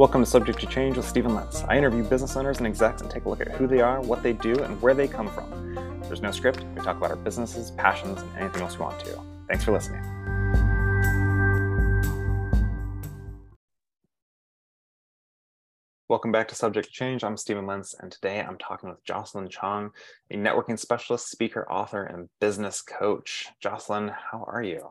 Welcome to Subject to Change with Stephen Lentz. I interview business owners and execs and take a look at who they are, what they do, and where they come from. There's no script. We talk about our businesses, passions, and anything else we want to. Thanks for listening. Welcome back to Subject to Change. I'm Stephen Lentz, and today I'm talking with Jocelyn Chong, a networking specialist, speaker, author, and business coach. Jocelyn, how are you?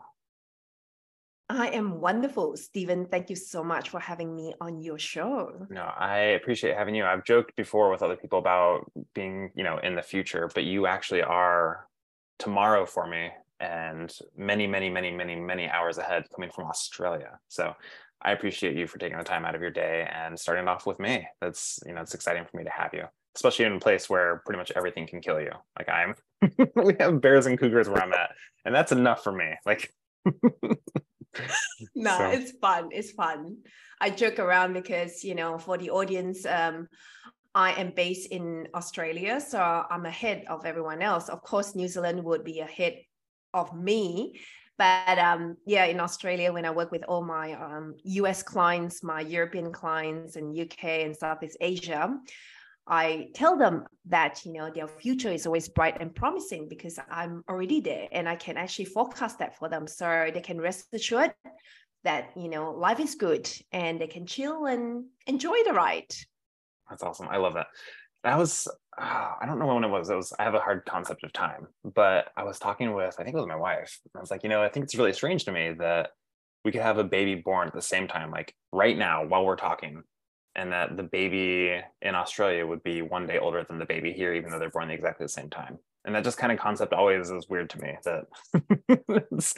I am wonderful, Stephen. Thank you so much for having me on your show. No, I appreciate having you. I've joked before with other people about being, you know, in the future, but you actually are tomorrow for me and many, many, many, many, many hours ahead coming from Australia. So I appreciate you for taking the time out of your day and starting off with me. That's, you know, it's exciting for me to have you, especially in a place where pretty much everything can kill you. Like I'm, we have bears and cougars where I'm at, and that's enough for me. Like, no, so. it's fun. It's fun. I joke around because, you know, for the audience, um, I am based in Australia, so I'm ahead of everyone else. Of course, New Zealand would be ahead of me. But um, yeah, in Australia, when I work with all my um, US clients, my European clients, and UK and Southeast Asia, I tell them that you know their future is always bright and promising because I'm already there and I can actually forecast that for them so they can rest assured that you know life is good and they can chill and enjoy the ride. That's awesome. I love that. I was uh, I don't know when it was. It was I have a hard concept of time, but I was talking with I think it was my wife. I was like, you know, I think it's really strange to me that we could have a baby born at the same time, like right now while we're talking, and that the baby in Australia would be one day older than the baby here, even though they're born exactly the same time. And that just kind of concept always is weird to me that it's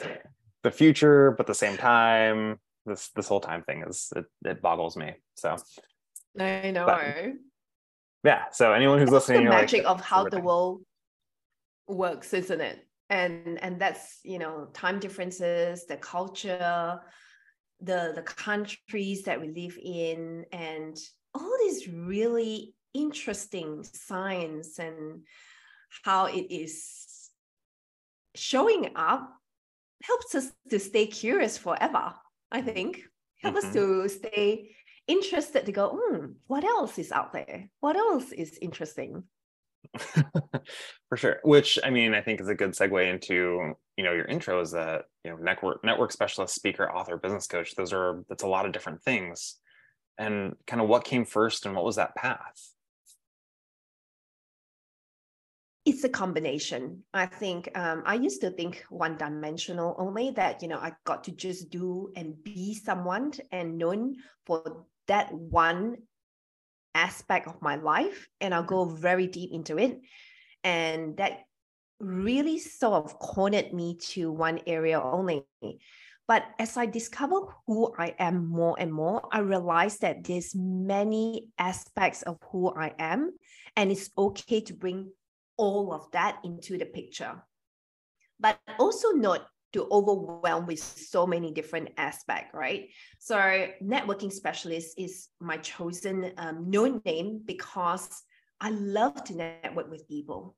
the future, but the same time, this this whole time thing is it, it boggles me. So I know. But, yeah. So anyone who's that's listening, the magic like, of how the world works, isn't it? And and that's you know time differences, the culture, the the countries that we live in and all these really interesting science and how it is showing up helps us to stay curious forever i think. Help mm-hmm. us to stay interested to go mm, what else is out there? What else is interesting for sure which i mean i think is a good segue into you know your intro is that you know network network specialist speaker author business coach those are that's a lot of different things. And kind of what came first and what was that path? It's a combination. I think um, i used to think one dimensional only that you know i got to just do and be someone and known for that one aspect of my life and I'll go very deep into it. And that really sort of cornered me to one area only. But as I discover who I am more and more, I realize that there's many aspects of who I am, and it's okay to bring all of that into the picture. But also note to overwhelm with so many different aspects, right? So networking specialist is my chosen um, known name because I love to network with people.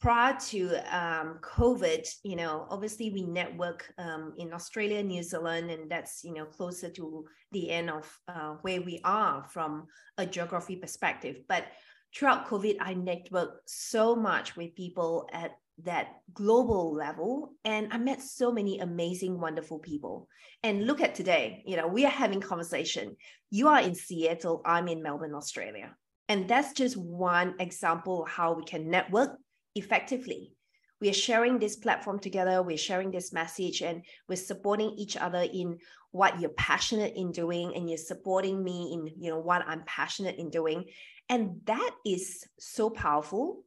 Prior to um, COVID, you know, obviously we network um, in Australia, New Zealand, and that's you know closer to the end of uh, where we are from a geography perspective. But throughout COVID, I networked so much with people at that global level and i met so many amazing wonderful people. And look at today you know we are having conversation. You are in seattle i'm in melbourne australia. And that's just one example how we can network effectively. We are sharing this platform together we're sharing this message and we're supporting each other in what you're passionate in doing and you're supporting me in you know what i'm passionate in doing. And that is so powerful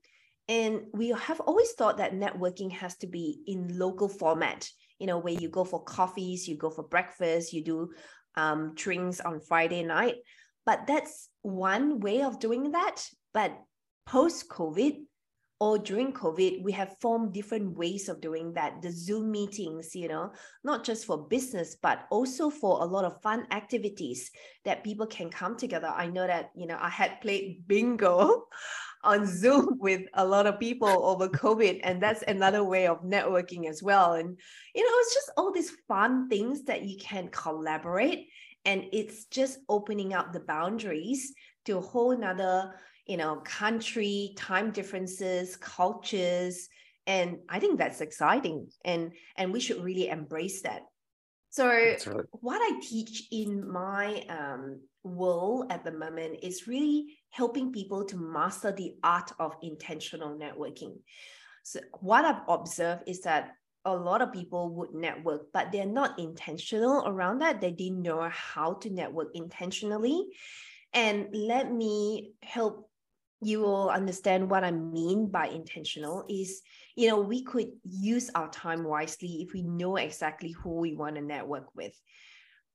and we have always thought that networking has to be in local format, you know, where you go for coffees, you go for breakfast, you do um, drinks on Friday night. But that's one way of doing that. But post COVID or during COVID, we have formed different ways of doing that. The Zoom meetings, you know, not just for business, but also for a lot of fun activities that people can come together. I know that, you know, I had played bingo on Zoom with a lot of people over COVID. And that's another way of networking as well. And, you know, it's just all these fun things that you can collaborate and it's just opening up the boundaries to a whole nother you know country time differences cultures and i think that's exciting and and we should really embrace that so really- what i teach in my um, world at the moment is really helping people to master the art of intentional networking so what i've observed is that a lot of people would network, but they're not intentional around that. They didn't know how to network intentionally. And let me help you will understand what I mean by intentional is, you know, we could use our time wisely if we know exactly who we want to network with.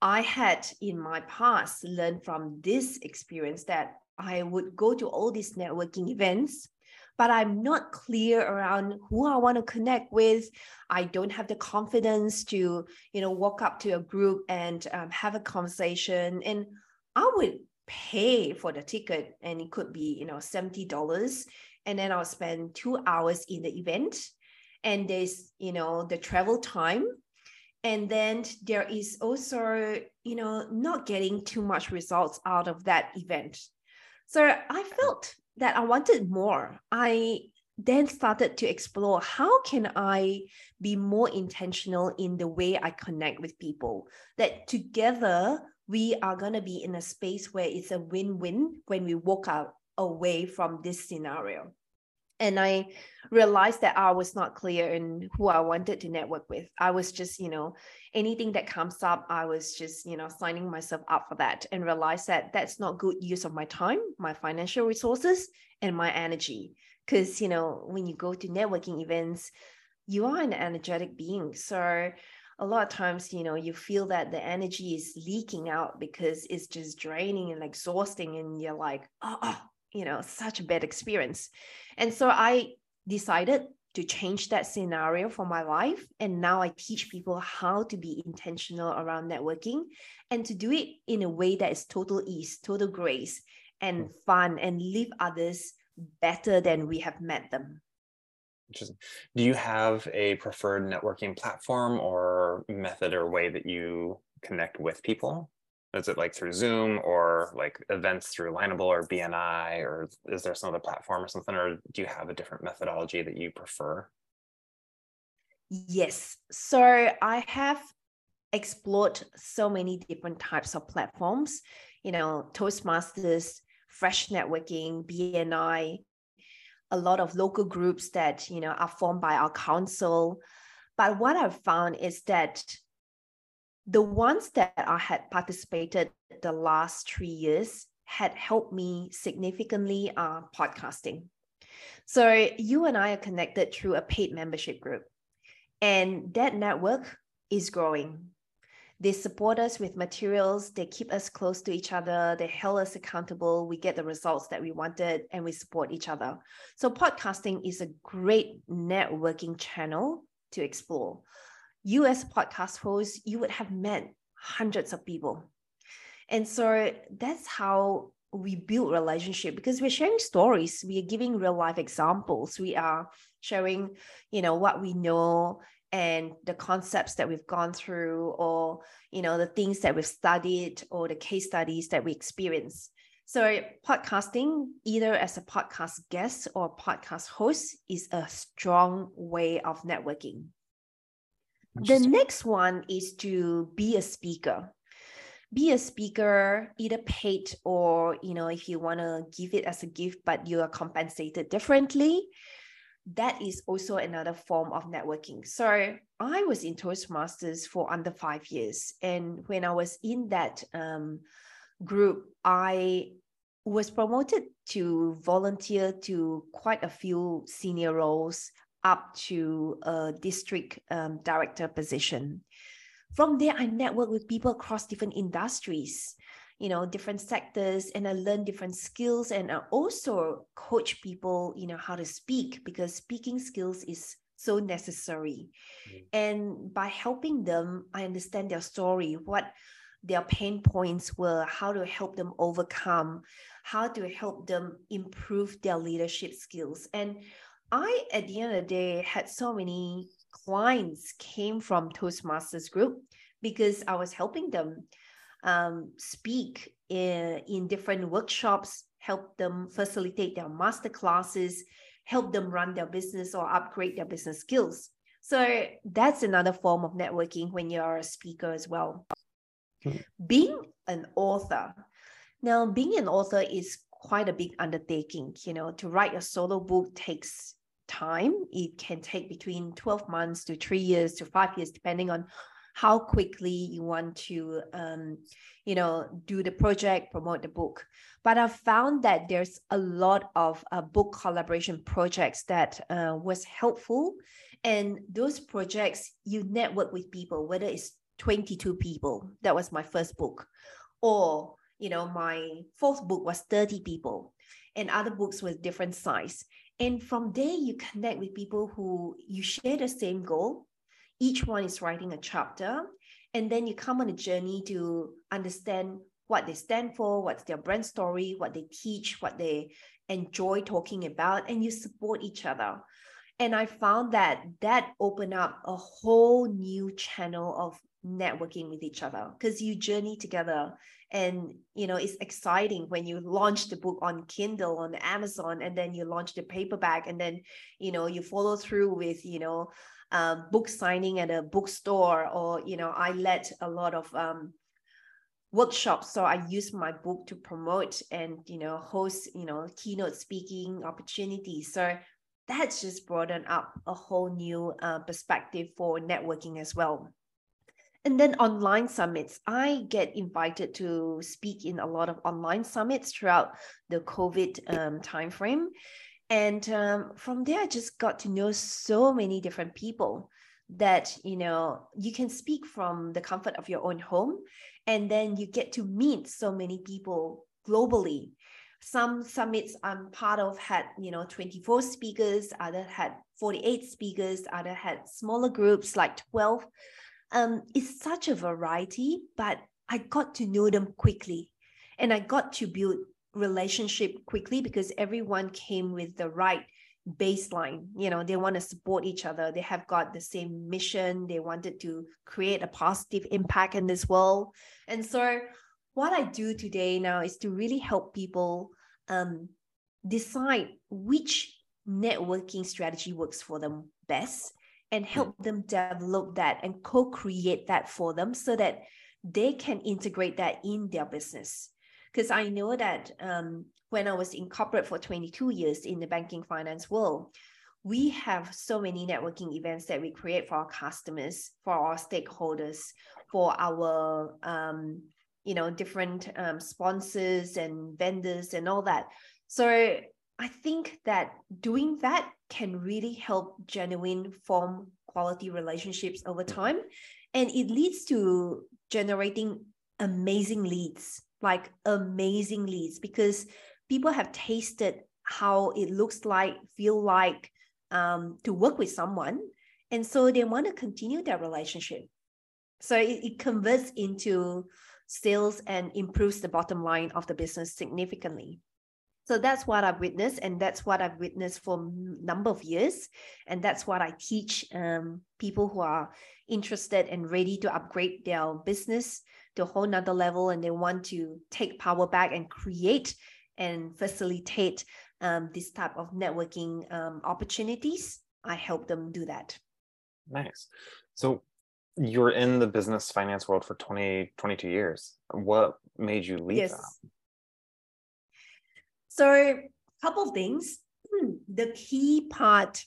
I had in my past learned from this experience that I would go to all these networking events but I'm not clear around who I want to connect with. I don't have the confidence to, you know, walk up to a group and um, have a conversation. And I would pay for the ticket, and it could be, you know, seventy dollars, and then I'll spend two hours in the event, and there's, you know, the travel time. And then there is also, you know, not getting too much results out of that event. So I felt that I wanted more, I then started to explore how can I be more intentional in the way I connect with people. That together we are going to be in a space where it's a win-win when we walk out away from this scenario. And I realized that I was not clear in who I wanted to network with. I was just, you know, anything that comes up, I was just, you know, signing myself up for that and realized that that's not good use of my time, my financial resources, and my energy. Because, you know, when you go to networking events, you are an energetic being. So a lot of times, you know, you feel that the energy is leaking out because it's just draining and exhausting. And you're like, oh, oh you know, such a bad experience. And so I decided to change that scenario for my life. And now I teach people how to be intentional around networking and to do it in a way that is total ease, total grace, and hmm. fun, and leave others better than we have met them. Interesting. Do you have a preferred networking platform or method or way that you connect with people? Is it like through Zoom or like events through Lineable or BNI, or is there some other platform or something, or do you have a different methodology that you prefer? Yes. So I have explored so many different types of platforms, you know, Toastmasters, Fresh Networking, BNI, a lot of local groups that, you know, are formed by our council. But what I've found is that the ones that I had participated the last three years had helped me significantly uh, podcasting. So you and I are connected through a paid membership group, and that network is growing. They support us with materials, they keep us close to each other, they hold us accountable, we get the results that we wanted, and we support each other. So, podcasting is a great networking channel to explore you as podcast host, you would have met hundreds of people. And so that's how we build relationship because we're sharing stories, we are giving real life examples, we are sharing, you know, what we know and the concepts that we've gone through or you know the things that we've studied or the case studies that we experience so podcasting either as a podcast guest or podcast host is a strong way of networking the next one is to be a speaker. Be a speaker, either paid or, you know, if you want to give it as a gift, but you are compensated differently. That is also another form of networking. So I was in Toastmasters for under five years. And when I was in that um, group, I was promoted to volunteer to quite a few senior roles up to a district um, director position. From there, I network with people across different industries, you know, different sectors, and I learn different skills. And I also coach people, you know, how to speak because speaking skills is so necessary. Mm. And by helping them, I understand their story, what their pain points were, how to help them overcome, how to help them improve their leadership skills. And I, at the end of the day, had so many clients came from Toastmasters group because I was helping them. Um, speak in, in different workshops, help them facilitate their master classes, help them run their business or upgrade their business skills. So that's another form of networking when you're a speaker as well. Hmm. Being an author. Now, being an author is quite a big undertaking. You know, to write a solo book takes time. It can take between 12 months to three years to five years, depending on how quickly you want to um, you know do the project promote the book. But i've found that there's a lot of uh, book collaboration projects that uh, was helpful. And those projects you network with people whether it's 22 people that was my first book or you know my fourth book was 30 people and other books with different size. And from there you connect with people who you share the same goal each one is writing a chapter and then you come on a journey to understand what they stand for what's their brand story what they teach what they enjoy talking about and you support each other. And i found that that opened up a whole new channel of networking with each other because you journey together. And you know it's exciting when you launch the book on kindle on amazon and then you launch the paperback and then you know you follow through with you know um, book signing at a bookstore or you know i led a lot of um, workshops. So i use my book to promote and you know host you know keynote speaking opportunities. So that's just broadened up a whole new uh, perspective for networking as well. And then online summits. I get invited to speak in a lot of online summits throughout the covid um, timeframe and um, from there i just got to know so many different people that you know you can speak from the comfort of your own home and then you get to meet so many people globally. Some summits i'm part of had you know 24 speakers other had 48 speakers other had smaller groups like 12 um, it's such a variety but i got to know them quickly and i got to build relationship quickly because everyone came with the right baseline. You know they want to support each other. They have got the same mission. They wanted to create a positive impact in this world. And so what i do today now is to really help people um, decide which networking strategy works for them best and help mm. them develop that and co-create that for them so that they can integrate that in their business because I know that um, when I was in corporate for 22 years in the banking finance world, we have so many networking events that we create for our customers, for our stakeholders, for our um, you know different um, sponsors and vendors and all that. So I think that doing that can really help genuine form quality relationships over time, and it leads to generating amazing leads like amazing leads because people have tasted how it looks like, feel like um, to work with someone. And so they want to continue their relationship. So it, it converts into sales and improves the bottom line of the business significantly. So that's what I've witnessed, and that's what I've witnessed for a number of years, and that's what I teach um, people who are interested and ready to upgrade their business to a whole nother level and they want to take power back and create and facilitate um, this type of networking um, opportunities, I help them do that. Nice. So you're in the business finance world for 20, 22 years. What made you leave yes. that? So a couple of things. The key part,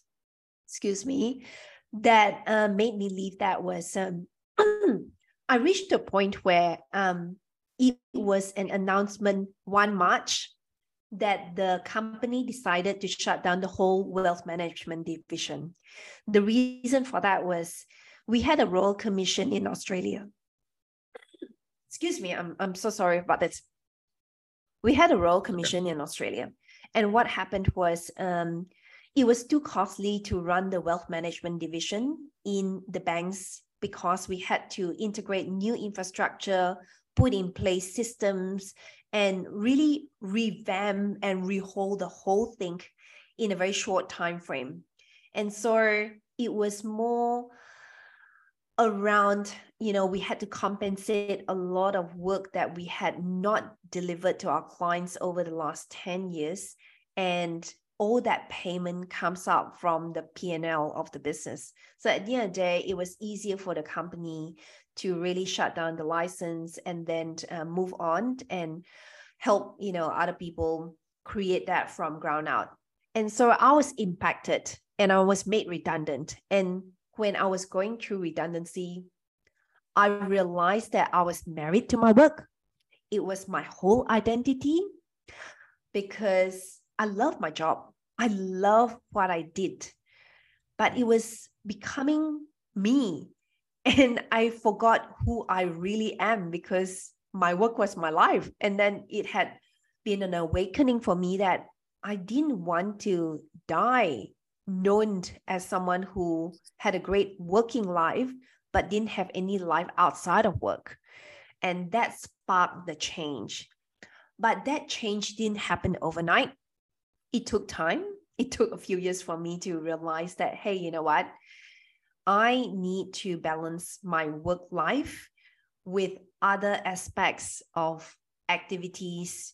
excuse me, that uh, made me leave that was um, I reached a point where um, it was an announcement one March that the company decided to shut down the whole wealth management division. The reason for that was we had a royal commission in Australia. Excuse me, I'm, I'm so sorry about this. We had a royal commission in Australia. And what happened was um, it was too costly to run the wealth management division in the bank's because we had to integrate new infrastructure, put in place systems, and really revamp and rehold the whole thing in a very short time frame. And so it was more around you know we had to compensate a lot of work that we had not delivered to our clients over the last 10 years and all that payment comes out from the p&l of the business. So at the end of the day it was easier for the company to really shut down the license and then uh, move on and help you know other people create that from ground out. And so i was impacted and i was made redundant. And when I was going through redundancy, I realized that I was married to my work. It was my whole identity because I love my job. I love what I did, but it was becoming me. And I forgot who I really am because my work was my life. And then it had been an awakening for me that I didn't want to die known as someone who had a great working life but didn't have any life outside of work and that sparked the change but that change didn't happen overnight it took time it took a few years for me to realize that hey you know what i need to balance my work life with other aspects of activities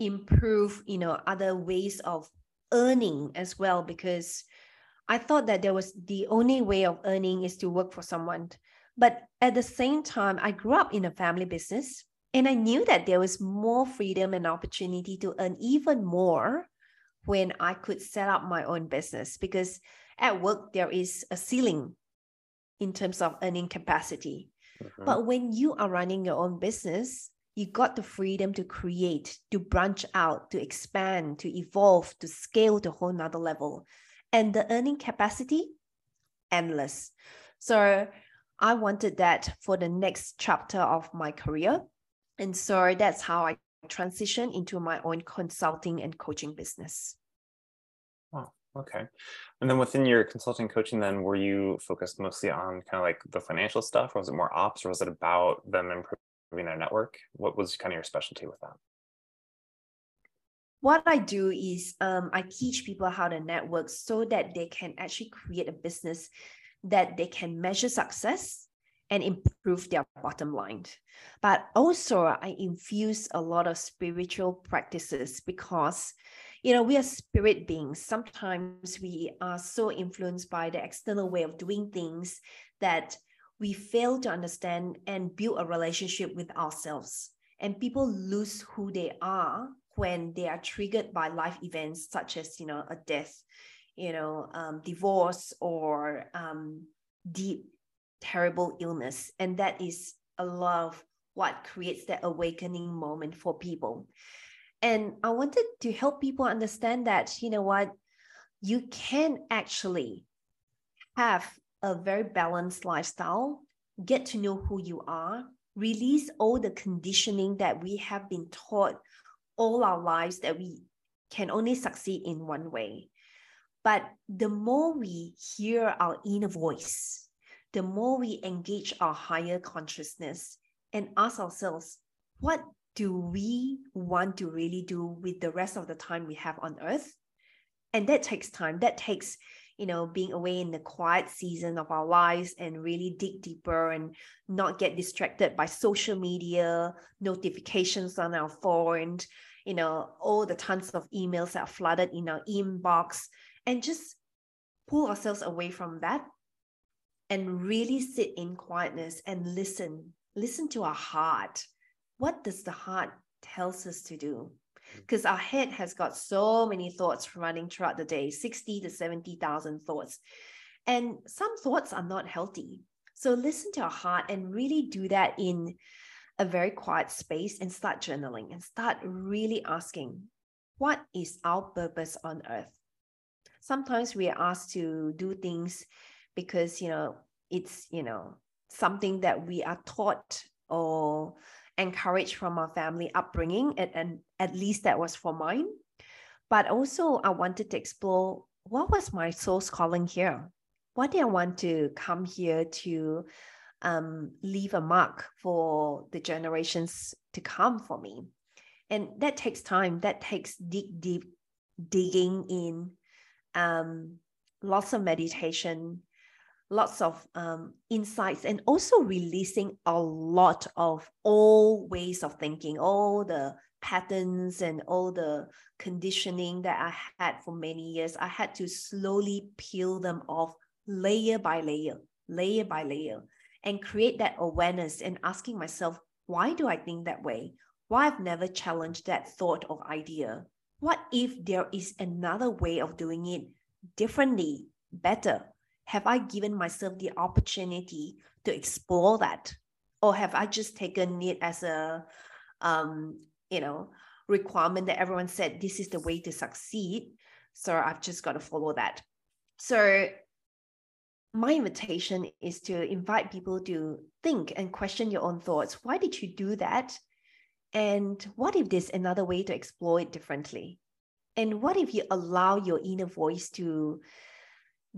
improve you know other ways of earning as well because I thought that there was the only way of earning is to work for someone. But at the same time, I grew up in a family business and I knew that there was more freedom and opportunity to earn even more when I could set up my own business because at work there is a ceiling in terms of earning capacity. Mm-hmm. But when you are running your own business, you got the freedom to create, to branch out, to expand, to evolve, to scale to a whole nother level. And the earning capacity, endless. So I wanted that for the next chapter of my career. And so that's how I transitioned into my own consulting and coaching business. Wow. Okay. And then within your consulting coaching, then were you focused mostly on kind of like the financial stuff, or was it more ops, or was it about them improving? their network? What was kind of your specialty with that? What I do is um, I teach people how to network so that they can actually create a business that they can measure success and improve their bottom line. But also, I infuse a lot of spiritual practices because, you know, we are spirit beings. Sometimes we are so influenced by the external way of doing things that we fail to understand and build a relationship with ourselves. And people lose who they are when they are triggered by life events such as, you know, a death, you know, um, divorce or um, deep, terrible illness. And that is a lot of what creates that awakening moment for people. And I wanted to help people understand that, you know what, you can actually have a very balanced lifestyle, get to know who you are, release all the conditioning that we have been taught all our lives that we can only succeed in one way. But the more we hear our inner voice, the more we engage our higher consciousness and ask ourselves, what do we want to really do with the rest of the time we have on earth? And that takes time. That takes you know, being away in the quiet season of our lives and really dig deeper and not get distracted by social media, notifications on our phone, you know, all the tons of emails that are flooded in our inbox, and just pull ourselves away from that and really sit in quietness and listen. Listen to our heart. What does the heart tells us to do? Mm. because our head has got so many thoughts running throughout the day 60 to 70,000 thoughts. And some thoughts are not healthy. So listen to our heart and really do that in a very quiet space and start journaling and start really asking, what is our purpose on earth? Sometimes we are asked to do things because, you know, it's, you know, something that we are taught or encouraged from our family upbringing, and, and at least that was for mine. But also, I wanted to explore what was my soul's calling here? What did I want to come here to um, leave a mark for the generations to come for me? And that takes time, that takes deep, deep digging in, um, lots of meditation, lots of um, insights and also releasing a lot of old ways of thinking, all the patterns and all the conditioning that I had for many years. I had to slowly peel them off layer by layer, layer by layer, and create that awareness and asking myself, why do I think that way? Why I've never challenged that thought or idea? What if there is another way of doing it differently, better? Have I given myself the opportunity to explore that? Or have I just taken it as a, um, you know, requirement that everyone said this is the way to succeed? So I've just got to follow that. So my invitation is to invite people to think and question your own thoughts. Why did you do that? And what if there's another way to explore it differently? And what if you allow your inner voice to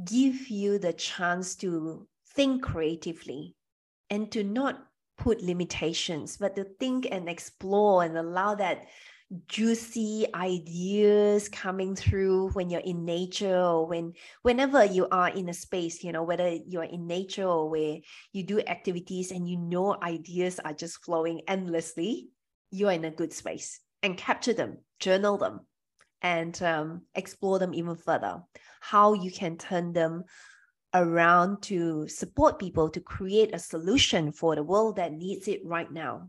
give you the chance to think creatively and to not put limitations, but to think and explore and allow that juicy ideas coming through when you're in nature or when whenever you are in a space you know whether you're in nature or where you do activities and you know ideas are just flowing endlessly you're in a good space and capture them journal them and um, explore them even further. How you can turn them around to support people to create a solution for the world that needs it right now.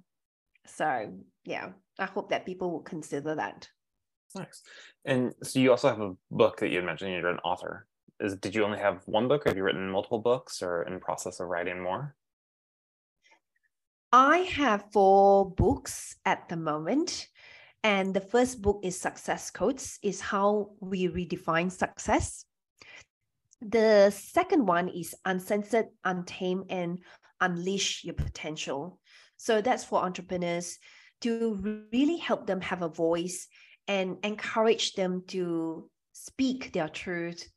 So yeah i hope that people will consider that. Nice. And so you also have a book that you mentioned you're an author. Is did you only have one book or have you written multiple books or in process of writing more? I have four books at the moment and the first book is Success Codes, is how we redefine success. The second one is Uncensored, Untamed, and Unleash Your Potential. So that's for entrepreneurs to really help them have a voice and encourage them to speak their truth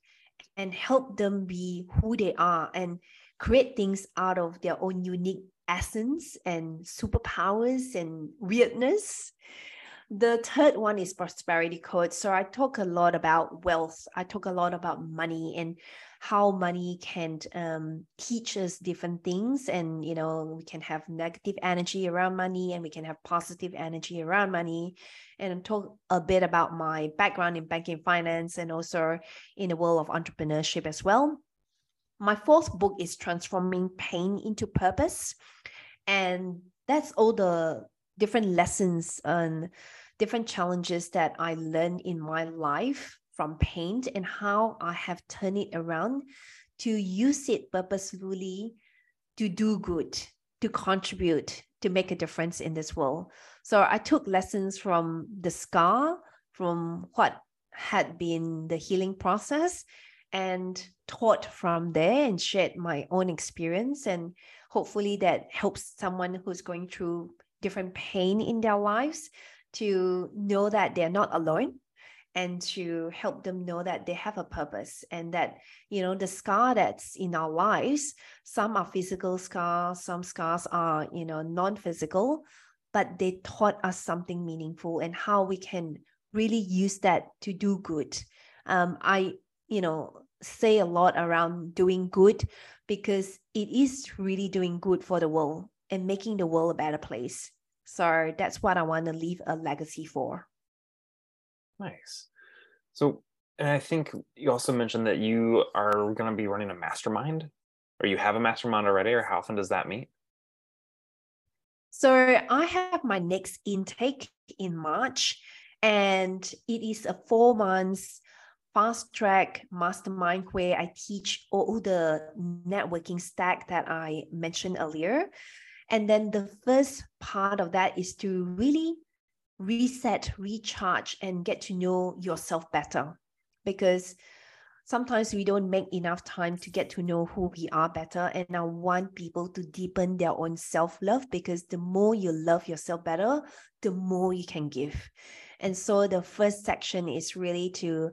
and help them be who they are and create things out of their own unique essence and superpowers and weirdness the third one is prosperity code. So I talk a lot about wealth. I talk a lot about money and how money can um, teach us different things. And, you know, we can have negative energy around money and we can have positive energy around money. And talk a bit about my background in banking finance and also in the world of entrepreneurship as well. My fourth book is Transforming Pain into Purpose. And that's all the different lessons and different challenges that I learned in my life from pain and how I have turned it around to use it purposefully to do good, to contribute, to make a difference in this world. So I took lessons from the scar, from what had been the healing process, and taught from there and shared my own experience. And hopefully that helps someone who's going through different pain in their lives to know that they're not alone and to help them know that they have a purpose and that you know the scar that's in our lives some are physical scars some scars are you know non-physical but they taught us something meaningful and how we can really use that to do good. Um, i you know say a lot around doing good because it is really doing good for the world and making the world a better place so that's what I want to leave a legacy for. Nice. So, and I think you also mentioned that you are going to be running a mastermind, or you have a mastermind already, or how often does that meet? So, I have my next intake in March, and it is a four months fast track mastermind where I teach all the networking stack that I mentioned earlier. And then the first part of that is to really reset, recharge, and get to know yourself better. Because sometimes we don't make enough time to get to know who we are better. And I want people to deepen their own self love because the more you love yourself better, the more you can give. And so the first section is really to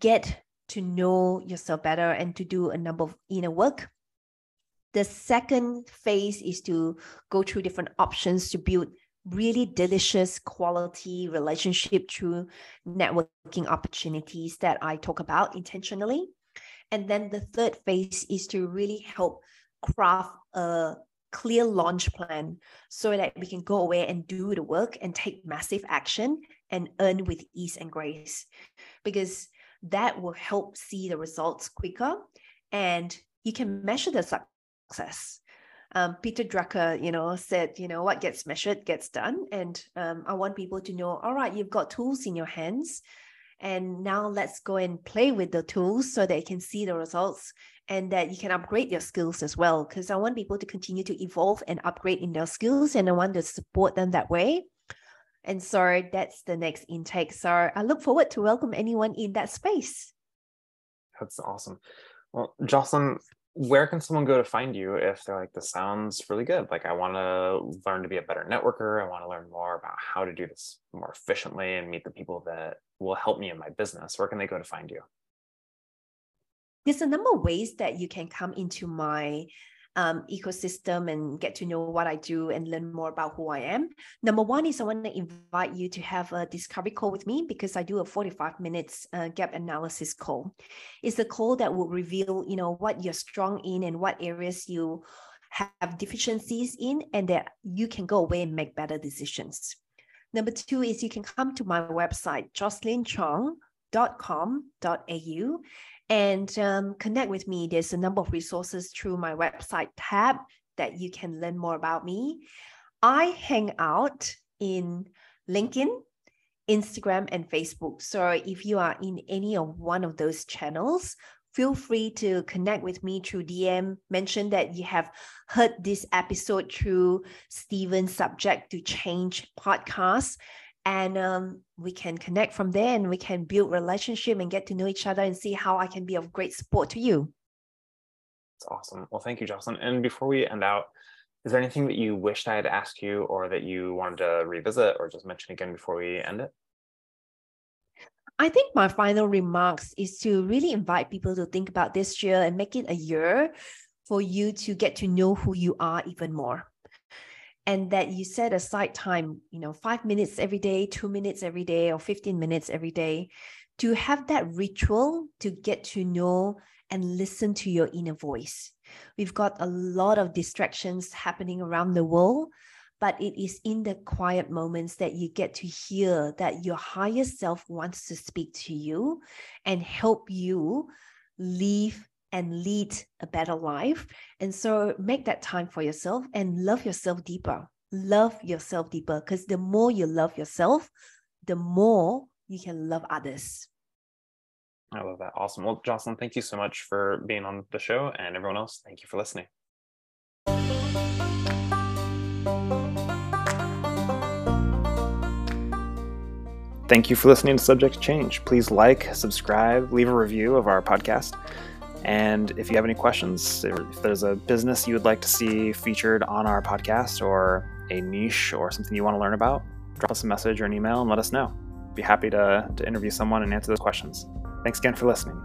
get to know yourself better and to do a number of inner work the second phase is to go through different options to build really delicious quality relationship through networking opportunities that I talk about intentionally. And then the third phase is to really help craft a clear launch plan so that we can go away and do the work and take massive action and earn with ease and grace. Because that will help see the results quicker and you can measure the success. Um, Peter Drucker, you know, said, you know, what gets measured gets done. And um, I want people to know, all right, you've got tools in your hands. And now let's go and play with the tools so that you can see the results and that you can upgrade your skills as well. Because I want people to continue to evolve and upgrade in their skills, and I want to support them that way. And so that's the next intake. So I look forward to welcome anyone in that space. That's awesome. Well, Jocelyn, where can someone go to find you if they're like, this sounds really good? Like, I want to learn to be a better networker. I want to learn more about how to do this more efficiently and meet the people that will help me in my business. Where can they go to find you? There's a number of ways that you can come into my um, ecosystem and get to know what I do and learn more about who I am. Number one is I want to invite you to have a discovery call with me because I do a 45 minutes uh, gap analysis call. It's a call that will reveal, you know, what you're strong in and what areas you have deficiencies in and that you can go away and make better decisions. Number two is you can come to my website, jocelynchong.com.au and um, connect with me. There's a number of resources through my website tab that you can learn more about me. I hang out in LinkedIn, Instagram, and Facebook. So if you are in any of one of those channels, feel free to connect with me through DM. Mention that you have heard this episode through Stephen's Subject to Change podcast and um, we can connect from there and we can build relationship and get to know each other and see how i can be of great support to you. That's awesome. Well thank you jocelyn and before we end out is there anything that you wished i had asked you or that you wanted to revisit or just mention again before we end it? I think my final remarks is to really invite people to think about this year and make it a year for you to get to know who you are even more and that you set aside time, you know, five minutes every day, two minutes every day, or 15 minutes every day to have that ritual to get to know and listen to your inner voice. We've got a lot of distractions happening around the world, but it is in the quiet moments that you get to hear that your higher self wants to speak to you and help you live and lead a better life. And so make that time for yourself and love yourself deeper. Love yourself deeper because the more you love yourself, the more you can love others. I love that. Awesome. Well, Jocelyn, thank you so much for being on the show. And everyone else, thank you for listening. Thank you for listening to Subject Change. Please like, subscribe, leave a review of our podcast. And if you have any questions, if there's a business you would like to see featured on our podcast or a niche or something you want to learn about, drop us a message or an email and let us know. Be happy to, to interview someone and answer those questions. Thanks again for listening.